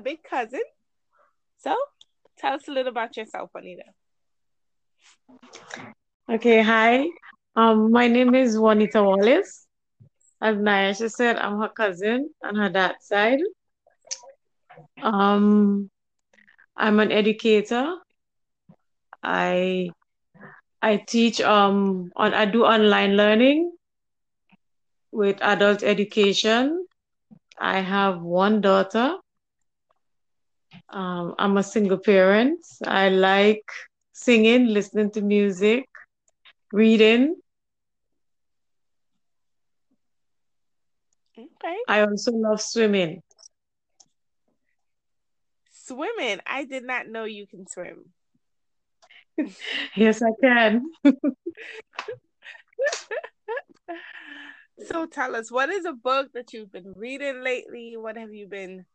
big cousin. So tell us a little about yourself, Juanita. Okay, hi. Um, my name is Juanita Wallace. As Nyasha said, I'm her cousin on her dad's side. Um, I'm an educator. I I teach um on I do online learning with adult education. I have one daughter. Um, I'm a single parent. I like singing, listening to music, reading. Okay. I also love swimming. Swimming. I did not know you can swim. yes, I can. so tell us, what is a book that you've been reading lately? What have you been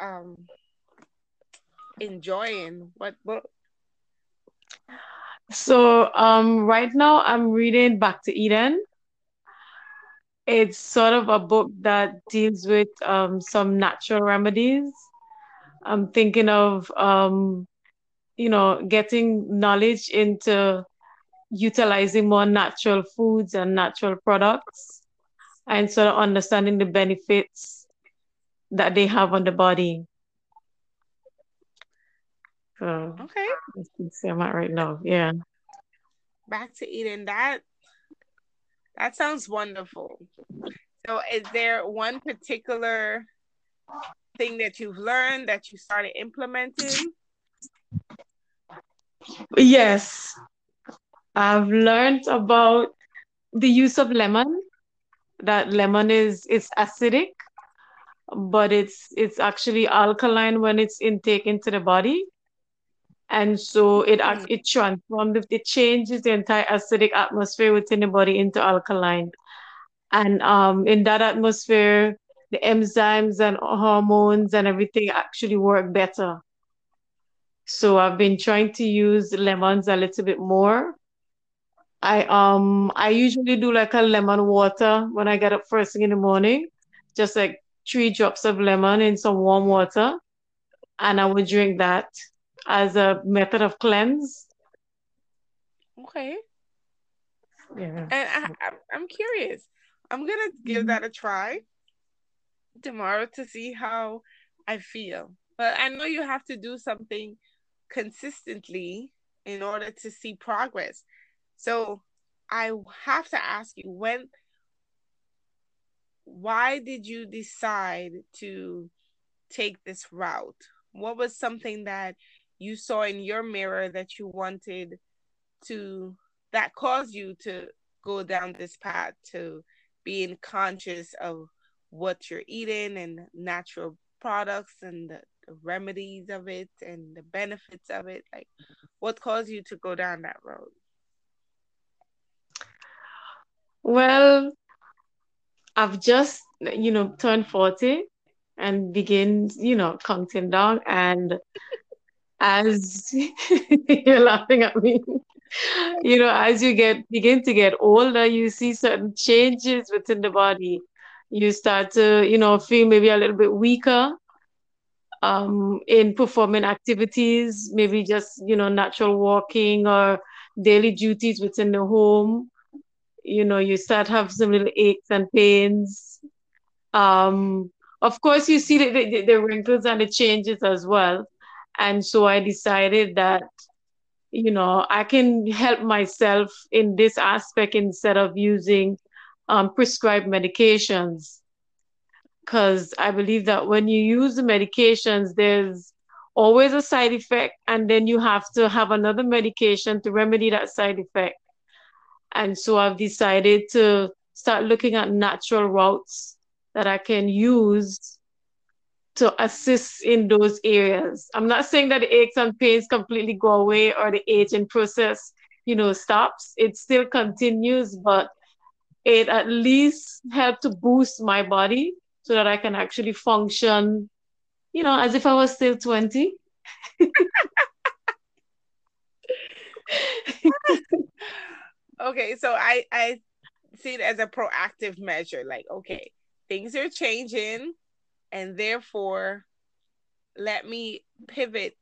um enjoying? What book? So um right now I'm reading Back to Eden. It's sort of a book that deals with um some natural remedies. I'm thinking of um you know getting knowledge into utilizing more natural foods and natural products and sort of understanding the benefits that they have on the body. So Okay. that's where I'm at right now. Yeah. Back to Eden. That that sounds wonderful. So is there one particular thing that you've learned that you started implementing? Yes. I've learned about the use of lemon, that lemon is is acidic, but it's it's actually alkaline when it's intake into the body. And so it Mm. it transforms it it changes the entire acidic atmosphere within the body into alkaline. And um in that atmosphere, the enzymes and hormones and everything actually work better. So I've been trying to use lemons a little bit more. I um I usually do like a lemon water when I get up first thing in the morning, just like three drops of lemon in some warm water, and I would drink that as a method of cleanse. Okay. Yeah. And I, I'm I'm curious. I'm gonna give Mhm. that a try tomorrow to see how I feel. But I know you have to do something consistently in order to see progress. So I have to ask you when why did you decide to take this route? What was something that you saw in your mirror that you wanted to that caused you to go down this path to being conscious of what you're eating and natural products and the, the remedies of it and the benefits of it? Like what caused you to go down that road? Well, I've just, you know, turned 40 and begin, you know, counting down. And as you're laughing at me, you know, as you get begin to get older, you see certain changes within the body. You start to, you know, feel maybe a little bit weaker um, in performing activities, maybe just, you know, natural walking or daily duties within the home. You know, you start have some little aches and pains. Um, of course, you see the, the, the wrinkles and the changes as well. And so I decided that, you know, I can help myself in this aspect instead of using um, prescribed medications. Because I believe that when you use the medications, there's always a side effect, and then you have to have another medication to remedy that side effect. And so I've decided to start looking at natural routes that I can use to assist in those areas. I'm not saying that the aches and pains completely go away or the aging process, you know, stops. It still continues, but it at least helped to boost my body so that I can actually function, you know, as if I was still 20. Okay, so I I see it as a proactive measure. Like, okay, things are changing, and therefore, let me pivot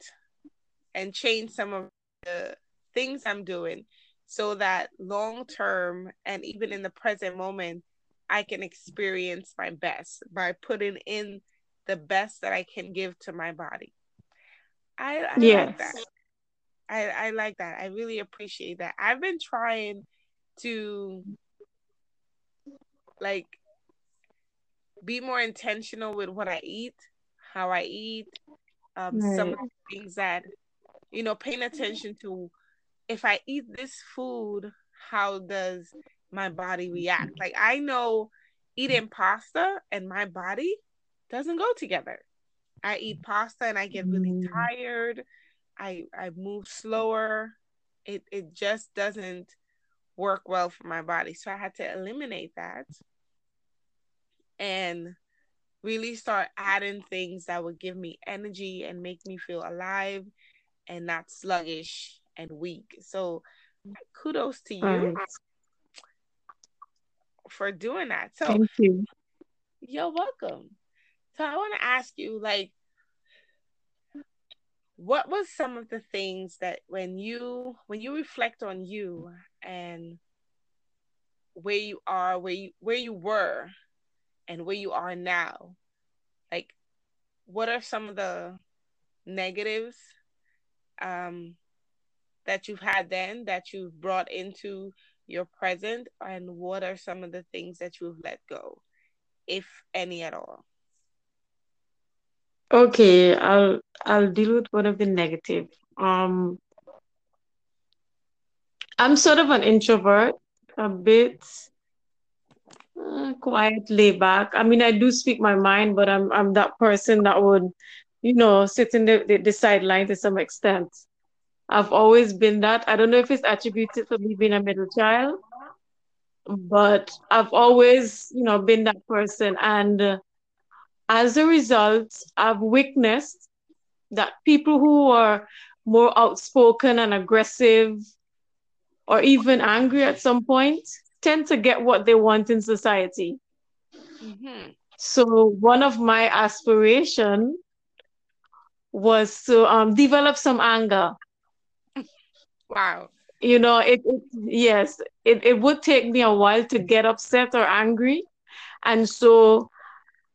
and change some of the things I'm doing so that long term and even in the present moment, I can experience my best by putting in the best that I can give to my body. I, I yes. like that. I, I like that. I really appreciate that. I've been trying to like be more intentional with what I eat, how I eat, um, right. some of the things that you know, paying attention to if I eat this food, how does my body react? Like I know eating pasta and my body doesn't go together. I eat pasta and I get really mm. tired. I I move slower. It it just doesn't work well for my body. So I had to eliminate that and really start adding things that would give me energy and make me feel alive and not sluggish and weak. So kudos to you right. for doing that. So thank you. You're welcome. So I want to ask you, like, what was some of the things that when you when you reflect on you and where you are, where you where you were and where you are now, like what are some of the negatives um, that you've had then that you've brought into your present, and what are some of the things that you've let go, if any at all? Okay, I'll I'll deal with one of the negative. Um, I'm sort of an introvert, a bit uh, quiet, laid back. I mean, I do speak my mind, but I'm I'm that person that would you know, sit in the, the, the sideline to some extent. I've always been that. I don't know if it's attributed to me being a middle child, but I've always, you know, been that person. And uh, as a result, I've witnessed that people who are more outspoken and aggressive or even angry at some point tend to get what they want in society. Mm-hmm. So one of my aspiration was to um, develop some anger. Wow. You know, it, it yes, it, it would take me a while to get upset or angry. And so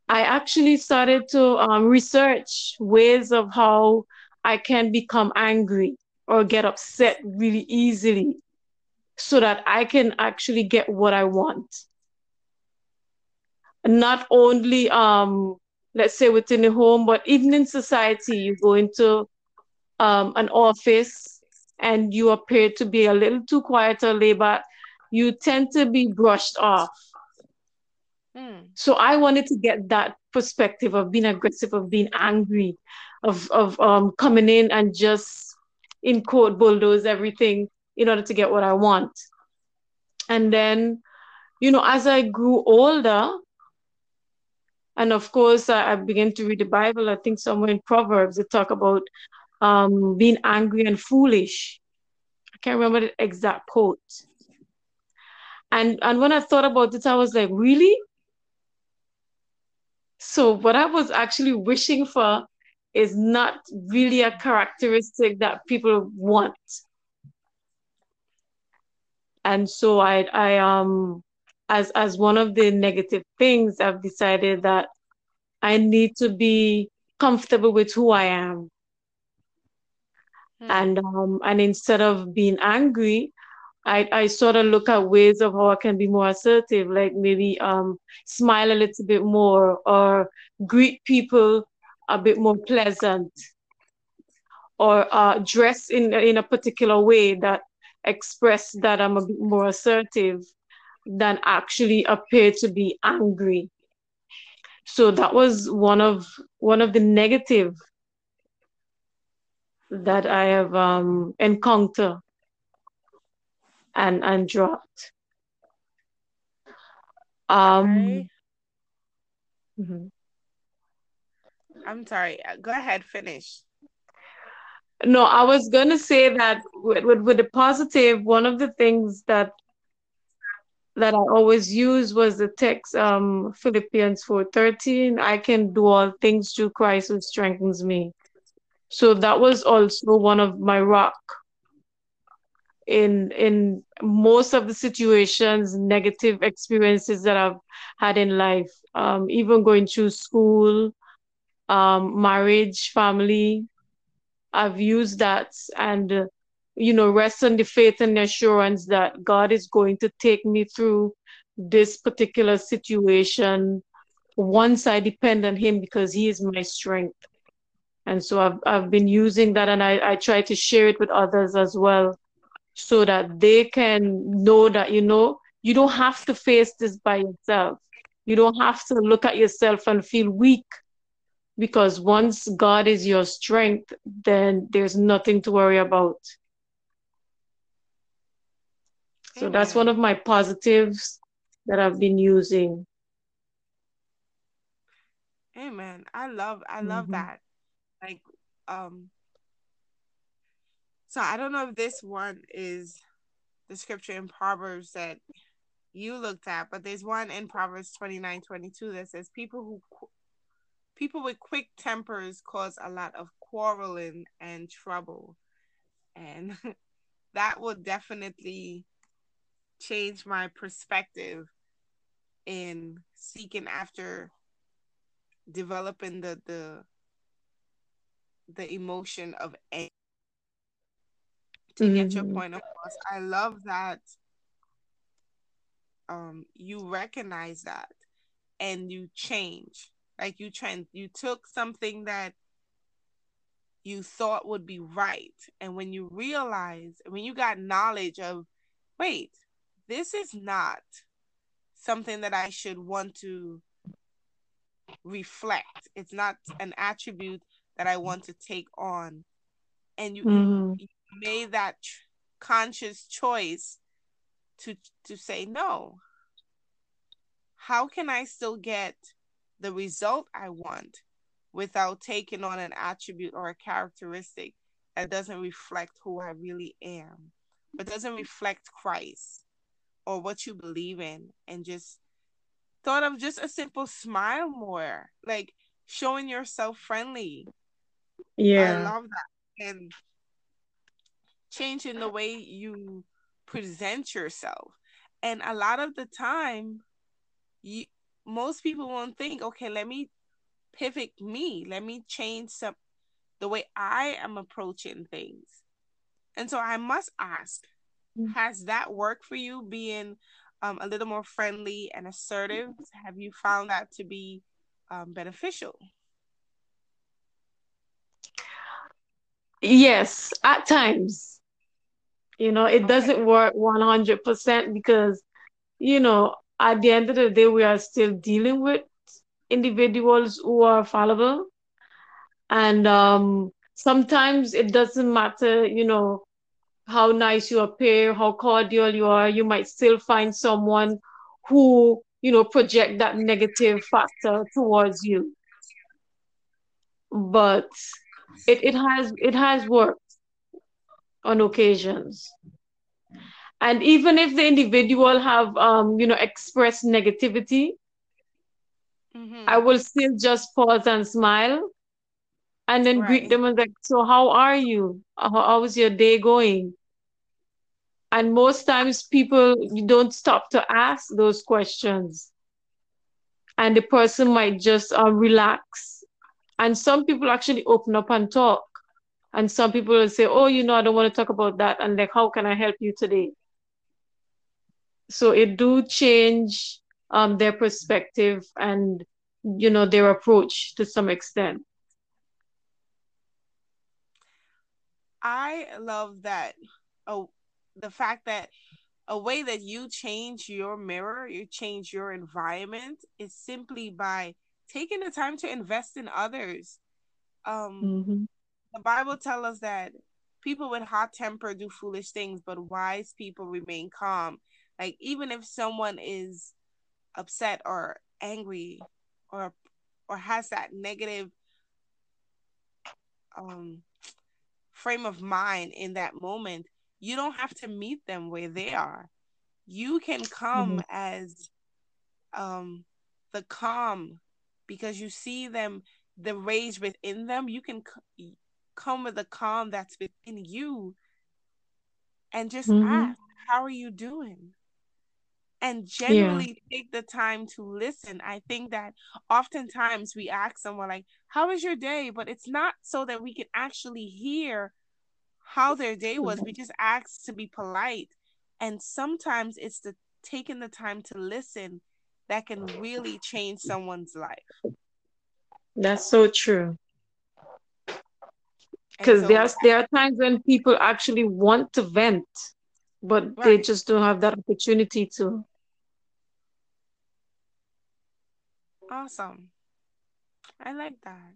I actually started to um, research ways of how I can become angry or get upset really easily so that I can actually get what I want. Not only um, let's say within the home, but even in society, you go into um, an office and you appear to be a little too quiet or laid you tend to be brushed off. Mm. So I wanted to get that perspective of being aggressive, of being angry, of of um, coming in and just in quote bulldoze everything in order to get what I want. And then, you know, as I grew older, and of course, I, I began to read the Bible. I think somewhere in Proverbs, they talk about um, being angry and foolish. I can't remember the exact quote. And, and when I thought about it, I was like, really? So, what I was actually wishing for is not really a characteristic that people want. And so I, I um as as one of the negative things i've decided that i need to be comfortable with who i am hmm. and um and instead of being angry I, I sort of look at ways of how I can be more assertive, like maybe um, smile a little bit more or greet people a bit more pleasant or uh, dress in, in a particular way that express that I'm a bit more assertive than actually appear to be angry. So that was one of one of the negative that I have um, encountered and and dropped. Um, mm-hmm. I'm sorry. Go ahead. Finish. No, I was gonna say that with, with, with the positive, one of the things that that I always use was the text um Philippians 4:13. I can do all things through Christ who strengthens me. So that was also one of my rock in in most of the situations, negative experiences that I've had in life. Um, even going through school, um, marriage, family, I've used that and uh, you know, rest on the faith and assurance that God is going to take me through this particular situation once I depend on Him because He is my strength. And so I've I've been using that and I, I try to share it with others as well so that they can know that, you know, you don't have to face this by yourself. You don't have to look at yourself and feel weak because once God is your strength, then there's nothing to worry about. So that's one of my positives that I've been using. Amen. I love I love hmm that. Like um so I don't know if this one is the scripture in Proverbs that you looked at, but there's one in Proverbs 29 22 that says people who people with quick tempers cause a lot of quarreling and trouble. And that will definitely change my perspective in seeking after developing the the the emotion of anger to get your hmm point across. I love that um you recognize that and you change. Like you trend you took something that you thought would be right and when you realize when you got knowledge of wait, this is not something that I should want to reflect. It's not an attribute that I want to take on. And you you, hmm you made that ch- conscious choice to to say no. How can I still get the result I want without taking on an attribute or a characteristic that doesn't reflect who I really am, but doesn't reflect Christ or what you believe in, and just thought of just a simple smile more, like showing yourself friendly. Yeah. I love that. And changing the way you present yourself. And a lot of the time, you most people won't think, okay, let me pivot me. Let me change some the way I am approaching things. And so I must ask, has that worked for you being um, a little more friendly and assertive? Have you found that to be um, beneficial? Yes, at times. You know, it Okay. doesn't work 100% because, you know, at the end of the day, we are still dealing with individuals who are fallible. And um, sometimes it doesn't matter, you know, how nice you appear, how cordial you are, you might still find someone who, you know, project that negative factor towards you. But it, it has it has worked on occasions. And even if the individual have um, you know, expressed negativity, I Mm-hmm. will still just pause and smile and then greet them and like, so how are you? How, how's your day going? And most times people you don't stop to ask those questions. and the person might just uh, relax. And some people actually open up and talk. And some people will say, Oh, you know, I don't want to talk about that. And like, how can I help you today? So it do change um, their perspective and, you know, their approach to some extent. I love that. Oh, the fact that a way that you change your mirror, you change your environment is simply by taking the time to invest in others. Um, hmm the Bible tells us that people with hot temper do foolish things, but wise people remain calm. Like even if someone is upset or angry or or has that negative um frame of mind in that moment, you don't have to meet them where they are. you can come mm-hmm. as um the calm because you see them the rage within them you can c- come with the calm that's within you and just mm-hmm. ask how are you doing and genuinely yeah. take the time to listen i think that oftentimes we ask someone like how was your day but it's not so that we can actually hear how their day was mm-hmm. we just ask to be polite and sometimes it's the taking the time to listen that can really change someone's life. That's so true. Because so, there's there are times when people actually want to vent, but right. they just don't have that opportunity to. Awesome. I like that.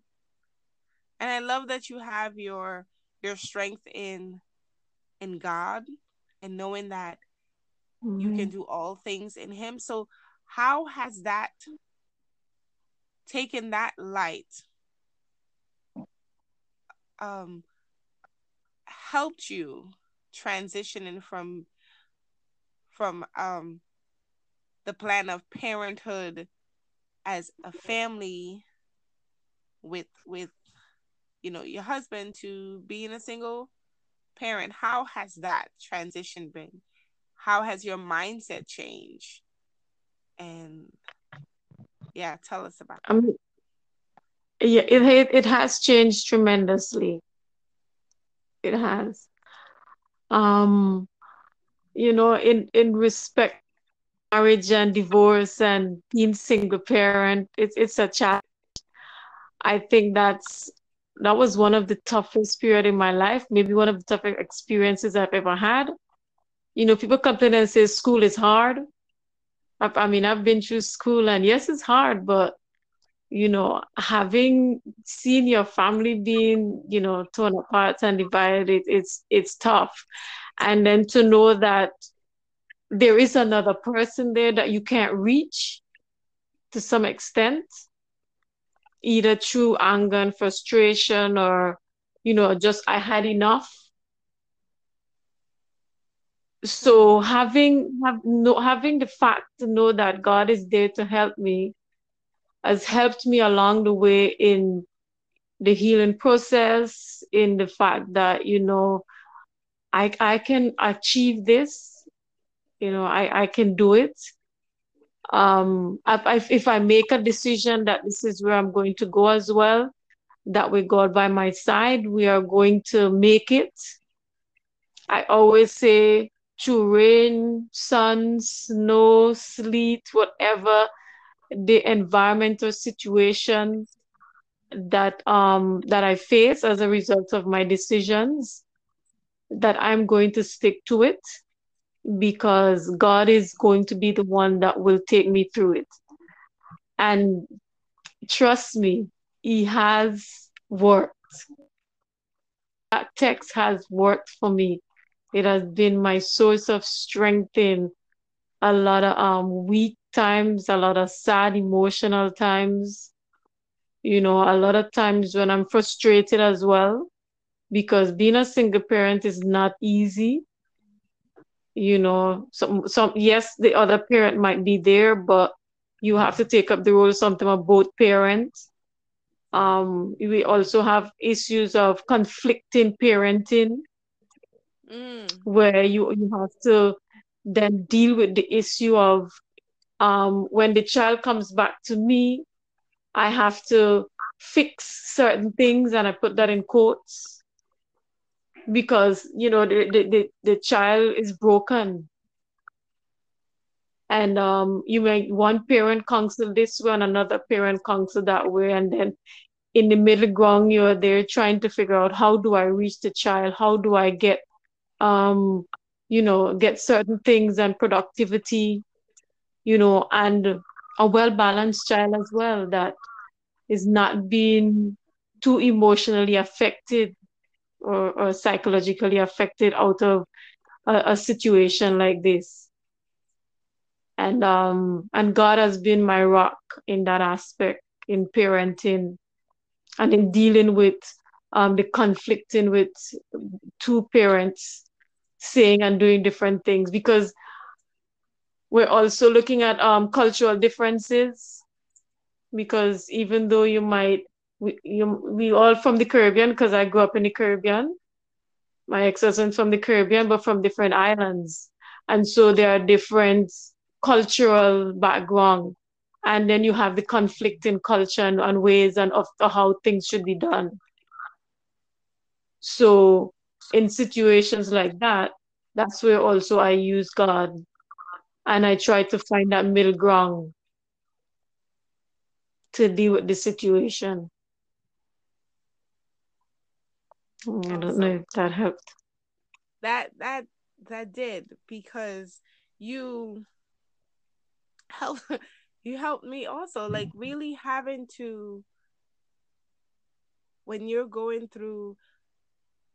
And I love that you have your your strength in in God and knowing that mm-hmm. you can mm-hmm. do all things in him. So how has that taken that light um helped you transitioning from from um the plan of parenthood as a family with with you know your husband to being a single parent how has that transition been how has your mindset changed and yeah, tell us about. It. Um, yeah, it it has changed tremendously. It has. Um, you know, in in respect marriage and divorce and being single parent, it's it's a challenge. I think that's that was one of the toughest period in my life, maybe one of the toughest experiences I've ever had. You know, people complain and say school is hard. I, I mean, I've been through school, and yes, it's hard, but you know, having seen your family being, you know, torn apart and divided, it, it's it's tough. And then to know that there is another person there that you can't reach to some extent, either through anger and frustration or, you know, just I had enough. So having have no having the fact to know that God is there to help me has helped me along the way in the healing process, in the fact that, you know, I I can achieve this, you know, I, I can do it. Um if, if I make a decision that this is where I'm going to go as well, that with God by my side, we are going to make it. I always say through rain, sun, snow, sleet, whatever the environmental situation that um that I face as a result of my decisions, that I'm going to stick to it because God is going to be the one that will take me through it. And trust me, He has worked. That text has worked for me it has been my source of strength in a lot of um weak times, a lot of sad emotional times. You know, a lot of times when I'm frustrated as well, because being a single parent is not easy. You know, some some yes, the other parent might be there, but you have to take up the role something of both parents. Um, we also have issues of conflicting parenting mm. where you, you have to then deal with the issue of um, when the child comes back to me, I have to fix certain things, and I put that in quotes because you know the the, the, the child is broken. And um, you may one parent counsel this way and another parent counsel that way. And then in the middle ground you're there trying to figure out how do i reach the child? How do i get um, you know, get certain things and productivity, you know, and a well balanced child as well that is not being too emotionally affected or, or psychologically affected out of a, a situation like this. And um and God has been my rock in that aspect in parenting and in dealing with um the conflicting with two parents saying and doing different things because we're also looking at um cultural differences because even though you might we you, we all from the Caribbean because I grew up in the Caribbean. My ex-husband from the Caribbean, but from different islands. And so there are different cultural background. And then you have the conflict in culture and, and ways and of how things should be done. So in situations like that, that's where also I use God and I try to find that middle ground to deal with the situation. Mm, I don't know if that helped. That that that did because you help you helped me also like mm-hmm. really having to when you're going through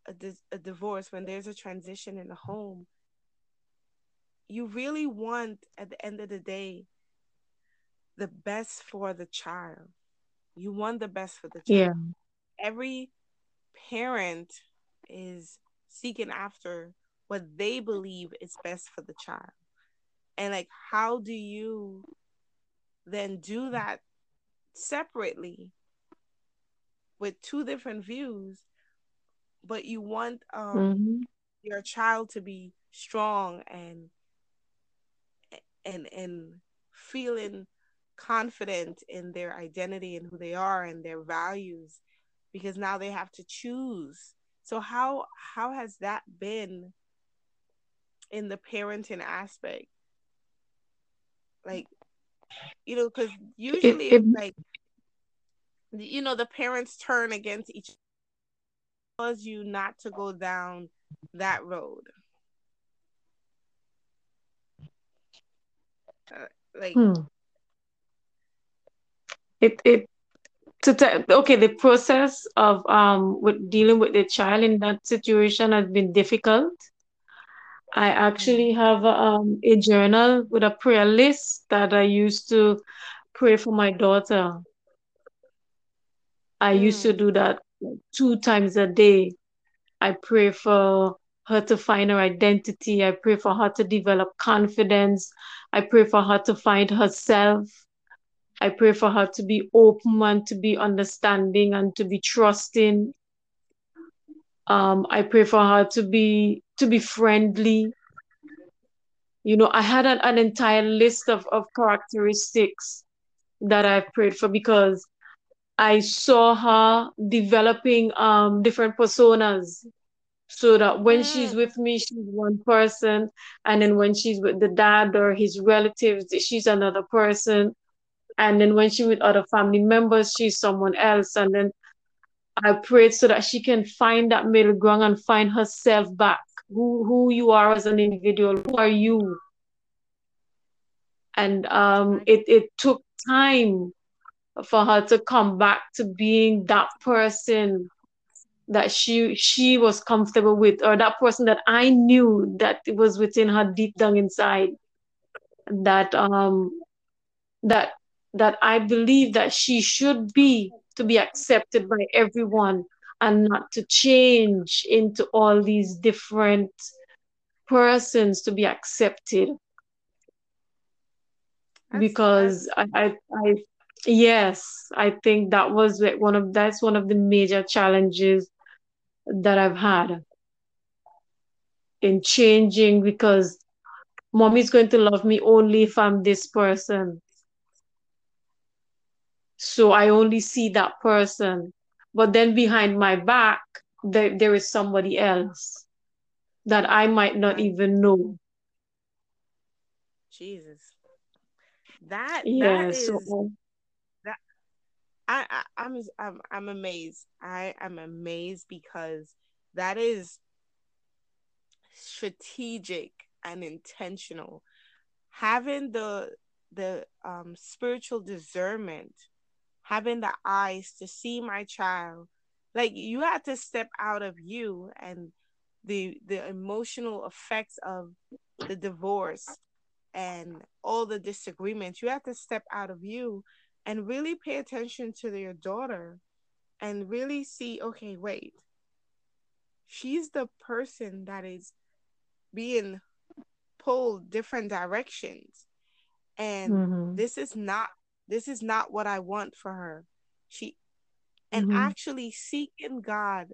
a, a divorce when there's a transition in the home you really want at the end of the day the best for the child. You want the best for the child. Yeah. Every parent is seeking after what they believe is best for the child and like how do you then do that separately with two different views but you want um mm-hmm. your child to be strong and and and feeling confident in their identity and who they are and their values because now they have to choose. So how how has that been in the parenting aspect? Like you know because usually it, it, like you know the parents turn against each cause you not to go down that road. Uh, like hmm. it it to t- okay the process of um with dealing with the child in that situation has been difficult. I actually have um, a journal with a prayer list that i used to pray for my daughter. I mm. used to hmm. do that two times a day. I pray for her to find her identity. I pray for her to develop confidence. I pray for her to find herself I pray for her to be open and to be understanding and to be trusting. Um, I pray for her to be to be friendly. You know, I had an, an entire list of, of characteristics that I prayed for because I saw her developing um different personas so that when mm. she's with me she's one person and then when she's with the dad or his relatives she's another person and then when she with other family members she's someone else. And then i prayed so that she can find that middle ground and find herself back. Who who you are as an individual who are you? And um it it took time for her to come back to being that person that she she was comfortable with or that person that i knew that it was within her deep down inside. That um that that I believe that she should be to be accepted by everyone and not to change into all these different persons to be accepted. That's, because. I, I, I, yes, I think that was one of that's one of the major challenges that I've had in changing because mommy's going to love me only if I'm this person so I only see that person. But then behind my back, there, there is somebody else that I might not even know. Jesus. That yeah, that is so, that I, I I'm I'm I'm amazed. I am amazed because that is strategic and intentional. Having the the um spiritual discernment having the eyes to see my child. Like you had to step out of you and the the emotional effects of the divorce and all the disagreements. You have to step out of you and really pay attention to your daughter and really see okay wait she's the person that is being pulled different directions. And mm-hmm. this is not this is not what i want for her. She and mm-hmm. actually seeking god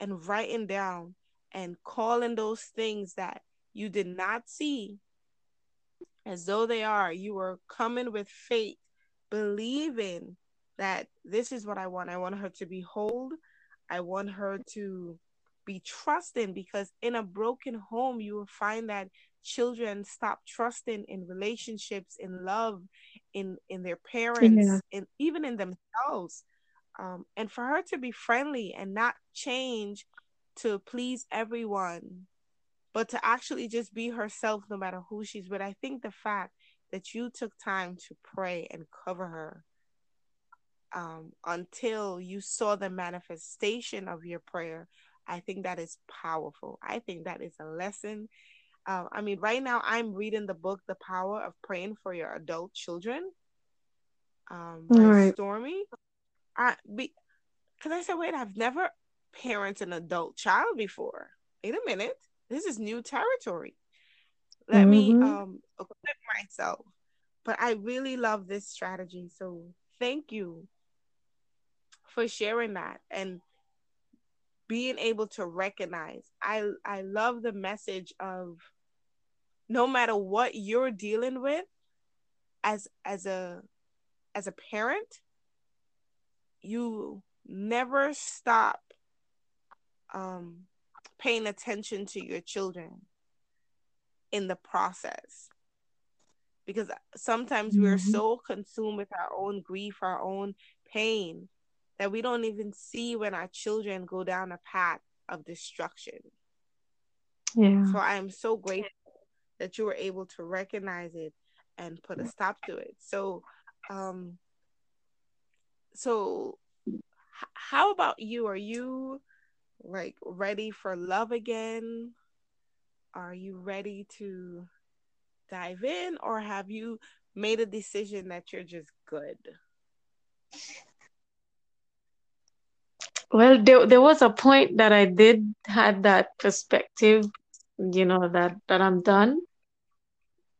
and writing down and calling those things that you did not see as though they are. You were coming with faith believing that this is what i want. I want her to be whole. I want her to be trusting because in a broken home you will find that children stop trusting in relationships in love in in their parents yeah. and even in themselves um, and for her to be friendly and not change to please everyone but to actually just be herself no matter who she's with i think the fact that you took time to pray and cover her um, until you saw the manifestation of your prayer I think that is powerful. I think that is a lesson. Uh, I mean, right now I'm reading the book, The Power of Praying for Your Adult Children um, by right. Stormie. I be because I said, wait, I've never parented an adult child before. Wait a minute, this is new territory. Let mm-hmm. me um equip myself. But I really love this strategy. So thank you for sharing that. And being able to recognize i i love the message of no matter what you're dealing with as as a as a parent you never stop um paying attention to your children in the process because sometimes mm-hmm. we're so consumed with our own grief our own pain that we don't even see when our children go down a path of destruction. Yeah. So I am so grateful that you were able to recognize it and put a stop to it. So um so h- how about you? Are you like ready for love again? Are you ready to dive in or have you made a decision that you're just good? Well, there there was a point that I did had that perspective, you know, that that I'm done.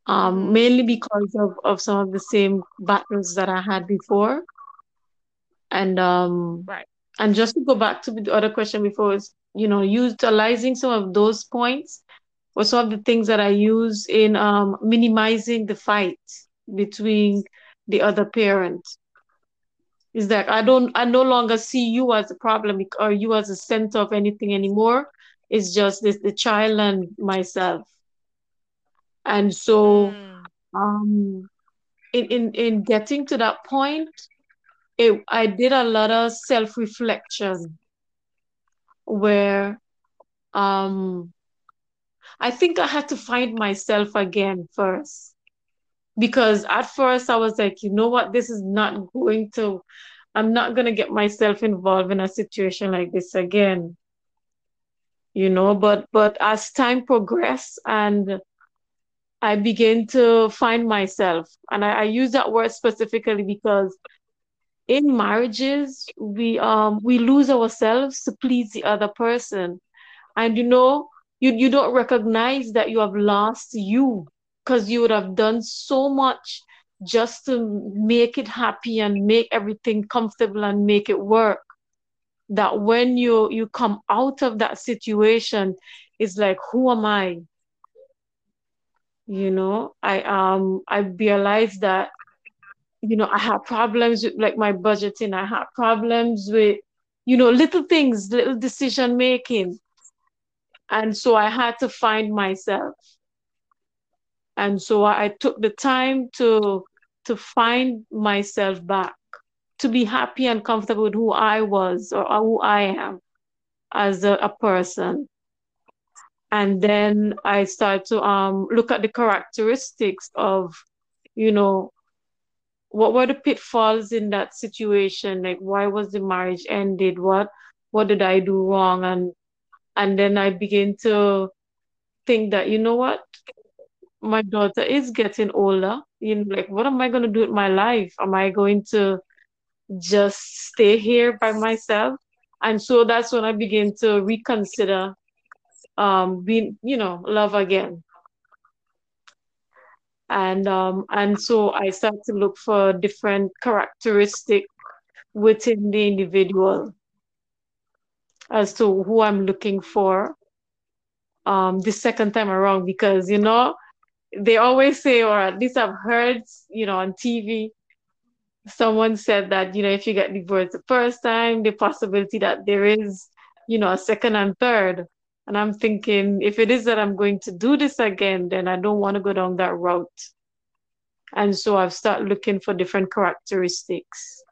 Um, mainly because of of some of the same battles that I had before. And um right. And just to go back to the other question before is, you know, utilizing some of those points were some of the things that I use in um minimizing the fight between the other parent is that I don't I no longer see you as a problem or you as a center of anything anymore. It's just this the child and myself. And so mm. um in, in in getting to that point, it I did a lot of self-reflection where um I think I had to find myself again first because at first I was like, you know what, this is not going to, I'm not going to get myself involved in a situation like this again. You know, but but as time progressed and I began to find myself, and I, I use that word specifically because in marriages we um we lose ourselves to please the other person, and you know you you don't recognize that you have lost you because you would have done so much just to make it happy and make everything comfortable and make it work that when you you come out of that situation it's like who am i? You know i um i realized that you know i had problems with like my budgeting. I had problems with you know little things little decision making. And so i had to find myself and so I took the time to to find myself back, to be happy and comfortable with who I was or who I am as a, a person. And then I started to um, look at the characteristics of, you know, what were the pitfalls in that situation? Like why was the marriage ended? What what did I do wrong? And and then I began to think that, you know what, my daughter is getting older. You know, like, what am I going to do with my life? Am I going to just stay here by myself? And so that's when I begin to reconsider um being, you know, love again. and um and so I start to look for different characteristic within the individual as to who I'm looking for um the second time around because you know they always say or at least I've heard you know on TV someone said that you know if you get divorced the first time the possibility that there is you know a second and third. And I'm thinking if it is that I'm going to do this again then I don't want to go down that route. And so I've started looking for different characteristics.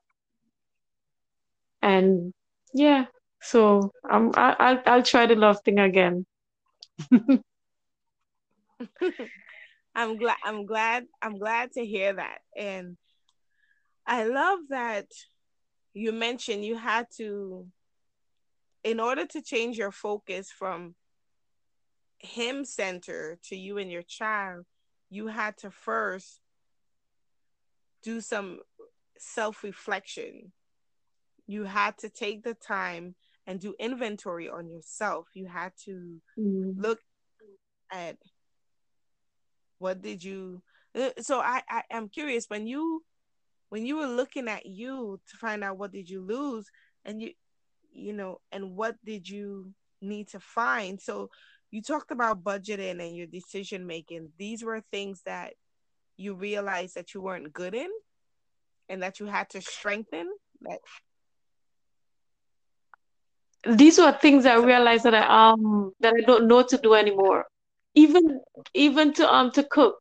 And yeah so I'm I, I'll I'll try the love thing again I'm glad I'm glad I'm glad to hear that. And I love that you mentioned you had to in order to change your focus from him center to you and your child, you had to first do some self reflection. You had to take the time and do inventory on yourself. You had to Mm. look at what did you uh, so I, I i'm curious when you when you were looking at you to find out what did you lose and you you know and what did you need to find so you talked about budgeting and your decision making these were things that you realized that you weren't good in and that you had to strengthen that these were things I realized that I um that I don't know to do anymore. Even even to um to cook,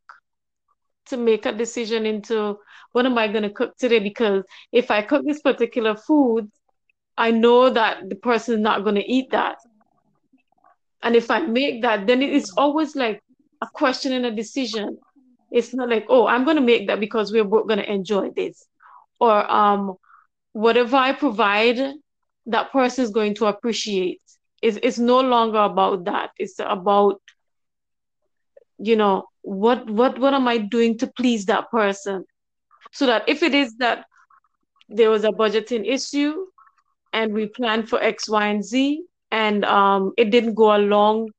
to make a decision into what am I gonna cook today? Because if I cook this particular food, I know that the person is not gonna eat that. And if I make that, then it is mm, always like a question and a decision. It's not like, oh, I'm gonna make that because we're both gonna enjoy this. Or um whatever I provide, that person is going to appreciate. It's, it's no longer about that. It's about, you know, what what what am I doing to please that person? So that if it is that there was a budgeting issue and we planned for X, Y, and Z, and um it didn't go along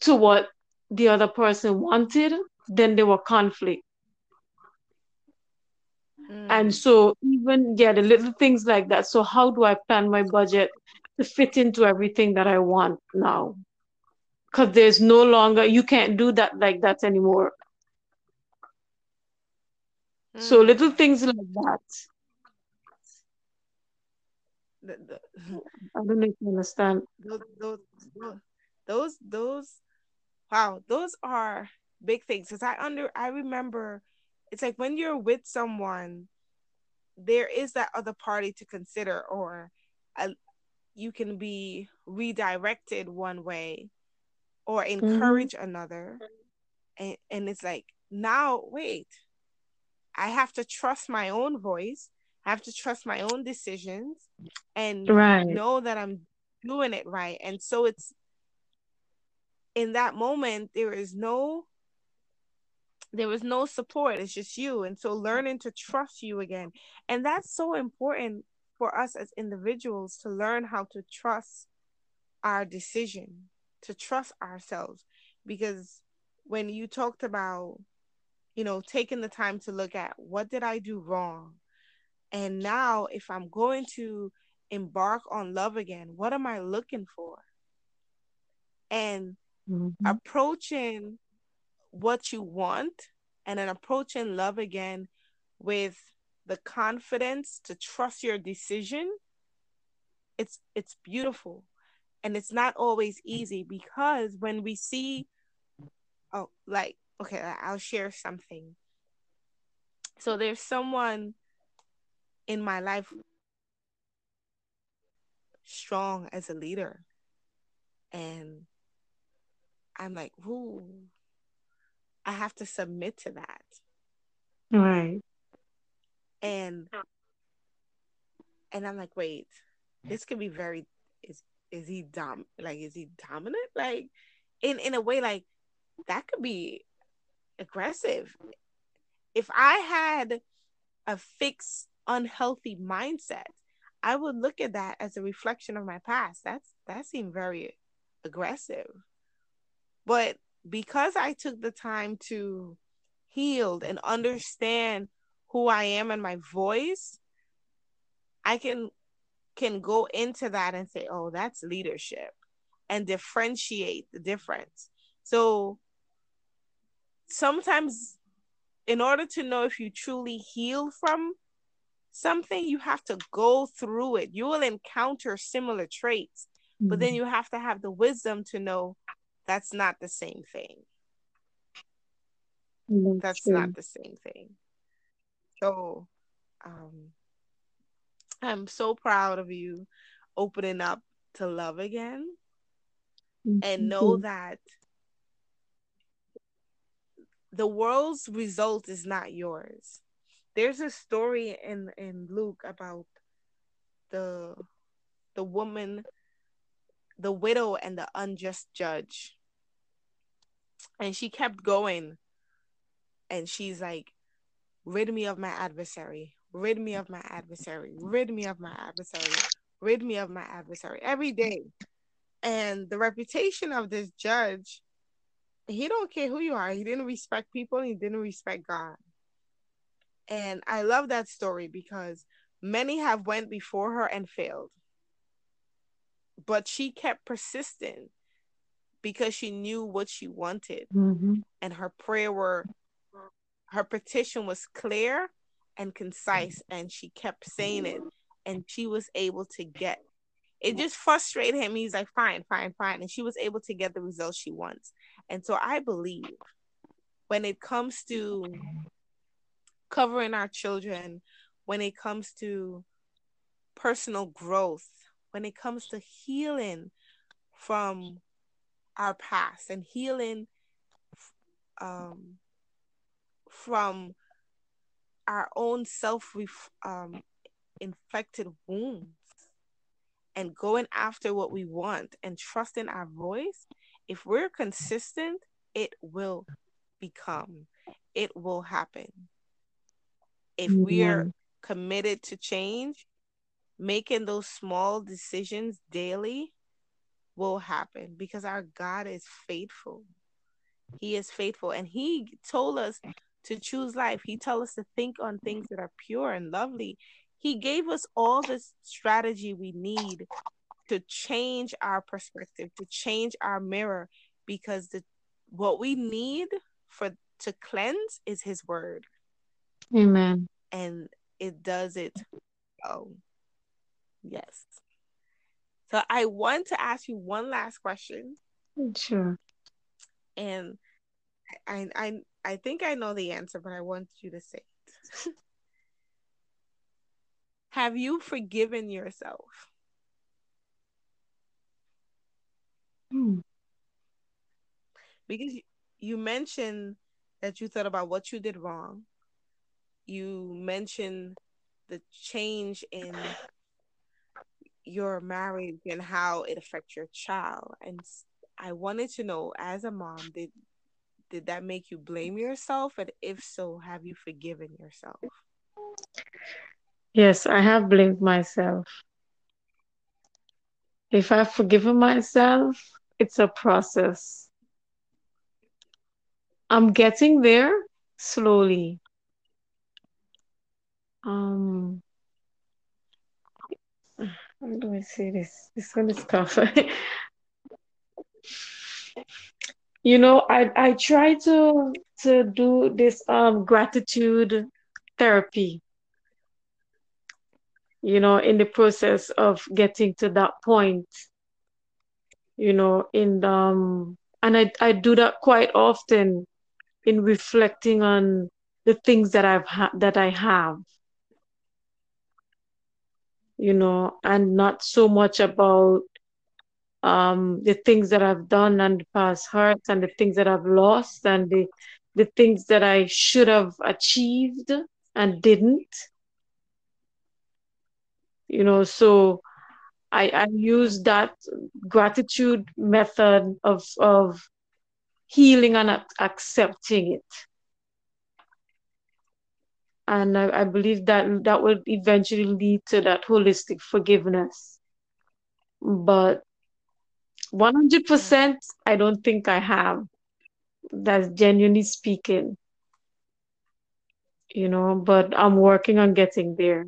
to what the other person wanted, then there were conflict. And mm, so even yeah, the little things like that. So how do I plan my budget to fit into everything that I want now? Because there's no longer you can't do that like that anymore. So mm. little things like that. The, the, I don't know if you understand. those, those those those Wow, those are big things because I under I remember it's like when you're with someone, there is that other party to consider, or uh, you can be redirected one way or hmm encourage another, and and it's like now wait, I have to trust my own voice, I have to trust my own decisions, and Right. know that I'm doing it right, and so it's in that moment there is no there was no support. It's just you. And so learning to trust you again. And that's so important for us as individuals to learn how to trust our decision to trust ourselves because when you talked about you know taking the time to look at what did i do wrong? And now if i'm going to embark on love again what am i looking for? And hmm approaching what you want and then approaching love again with the confidence to trust your decision it's it's beautiful and it's not always easy because when we see oh like okay i'll share something. So there's someone in my life strong as a leader. And i'm like ooh i have to submit to that. Right. and and i'm like wait this could be very is he dom like is he dominant? Like in in a way like that could be aggressive. If i had a fixed unhealthy mindset i would look at that as a reflection of my past. That's that seemed very aggressive. But because i took the time to heal and understand who I am and my voice, I can can go into that and say, "Oh, that's leadership." And differentiate the difference. So sometimes in order to know if you truly heal from something, you have to go through it. You will encounter similar traits, mm-hmm. but then mm-hmm. you have to have the wisdom to know that's not the same thing. That's, that's not the same thing. So, um, I'm so proud of you opening up to love again mm-hmm. and know that the world's result is not yours. There's a story in in Luke about the the woman, the widow and the unjust judge. And she kept going and she's like rid me of my adversary, rid me of my adversary, rid me of my adversary, rid me of my adversary every day. And the reputation of this judge he don't care who you are. He didn't respect people. He didn't respect God. And I love that story because many have went before her and failed. But she kept persistent because she knew what she wanted. Mm-hmm. And her prayer were her petition was clear and concise and she kept saying it and she was able to get it just frustrated him. He's like, fine, fine, fine. And she was able to get the results she wants. And so I believe when it comes to covering our children, when it comes to personal growth, when it comes to healing from our past and healing um, from our own self um, infected wounds and going after what we want and trusting our voice, if we're consistent, it will become, it will happen. If mm-hmm. we're committed to change, making those small decisions daily will happen because our God is faithful. He is faithful and he told us to choose life. He told us to think on things that are pure and lovely. He gave us all the strategy we need to change our perspective, to change our mirror, because the what we need for to cleanse is his word. Amen. And it does it. Oh, yes. So I want to ask you one last question. Sure. And I I I think I know the answer, but I want you to say it. Have you forgiven yourself? Hmm. Because you mentioned that you thought about what you did wrong. You mentioned the change in your marriage and how it affects your child. And I wanted to know, as a mom, did did that make you blame yourself? And if so, have you forgiven yourself? Yes, I have blamed myself. If I've forgiven myself, it's a process. I'm getting there slowly. Um, how do I say this? This one is tough. you know, I I try to to do this um gratitude therapy. You know, in the process of getting to that point, you know, in um, and I I do that quite often in reflecting on the things that I've had that I have, you know, and not so much about um, the things that I've done and past hurts and the things that I've lost and the the things that I should have achieved and didn't. You know so i i use that gratitude method of of healing and accepting it. And I, I believe that that will eventually lead to that holistic forgiveness. But 100% i don't think i have that's genuinely speaking you know, but I'm working on getting there.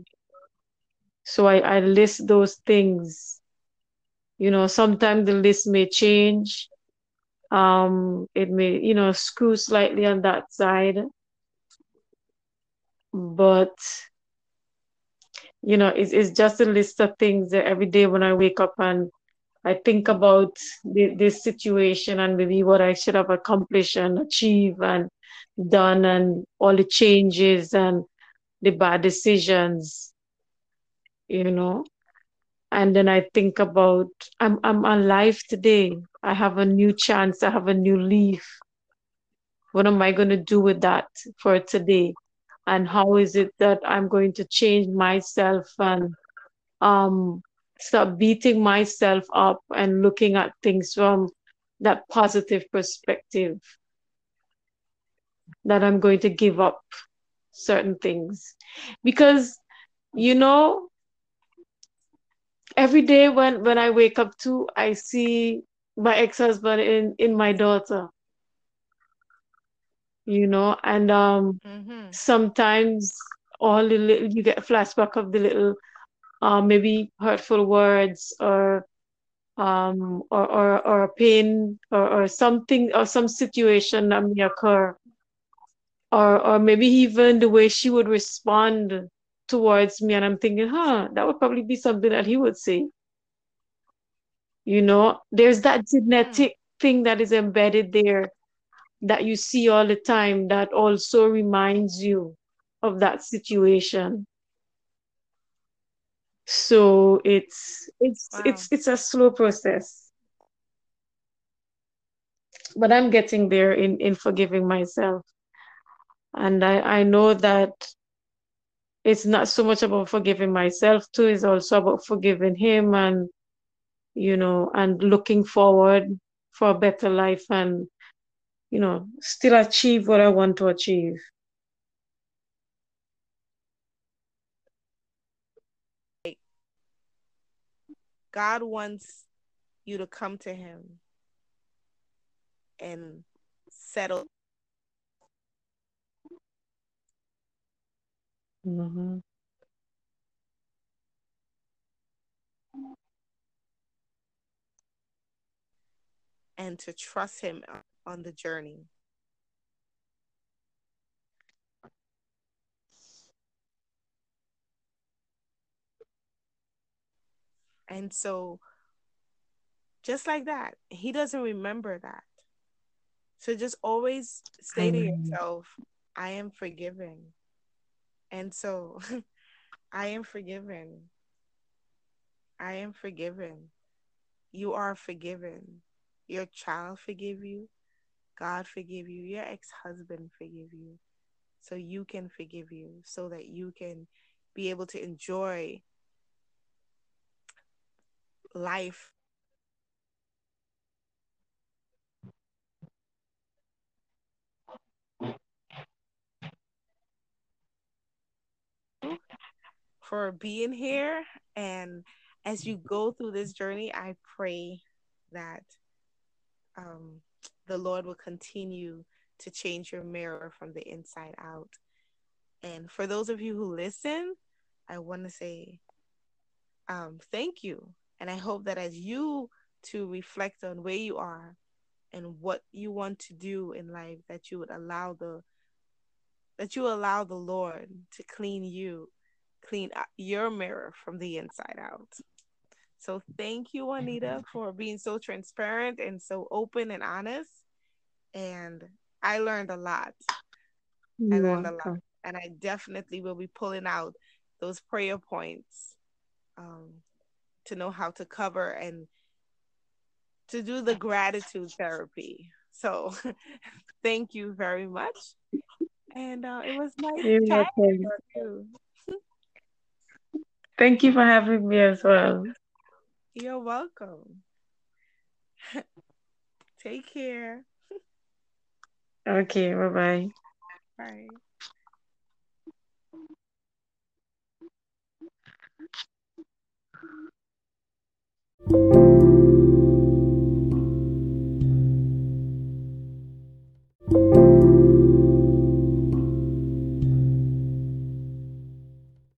So I, I list those things. You know, sometimes the list may change. Um, it may, you know, screw slightly on that side. But, you know, it's, it's just a list of things that every day when I wake up and I think about the, this situation and maybe what I should have accomplished and achieved and done and all the changes and the bad decisions, you know. And then I think about I'm I'm alive today. I have a new chance. I have a new leaf. What am I going to do with that for today? And how is it that I'm going to change myself and um stop beating myself up and looking at things from that positive perspective that I'm going to give up certain things because you know every day when when I wake up too I see my ex-husband in in my daughter you know and um Mm-hmm. sometimes all the little you get a flashback of the little uh, maybe hurtful words or um or or, or pain or, or something or some situation that may occur. Or or maybe even the way she would respond towards me and I'm thinking huh that would probably be something that he would say. You know there's that Mm. genetic thing that is embedded there that you see all the time that also reminds you of that situation so it's it's Wow. it's it's a slow process. But I'm getting there in in forgiving myself. And I I know that it's not so much about forgiving myself too it's also about forgiving him and you know and looking forward for a better life and you know still achieve what I want to achieve God wants you to come to Him and settle. hmm and to trust Him on the journey. And so, just like that, He doesn't remember that. So, just always say to yourself, I am forgiven. And so, I am forgiven. I am forgiven. You are forgiven. Your child forgive you. God forgive you. Your ex-husband forgive you. So you can forgive you so that you can be able to enjoy life. For being here and as you go through this journey i pray that um, the lord will continue to change your mirror from the inside out. And for those of you who listen i want to say um, thank you and i hope that as you to reflect on where you are and what you want to do in life that you would allow the that you allow the lord to clean you clean your mirror from the inside out. So thank you anita for being so transparent and so open and honest. And i learned a lot. I You're learned a lot. and i definitely will be pulling out those prayer points um, to know how to cover and to do the gratitude therapy. So thank you very much. And uh, it was nice chatting you. Thank you for having me as well. you're welcome. Take care. Okay, bye-bye. bye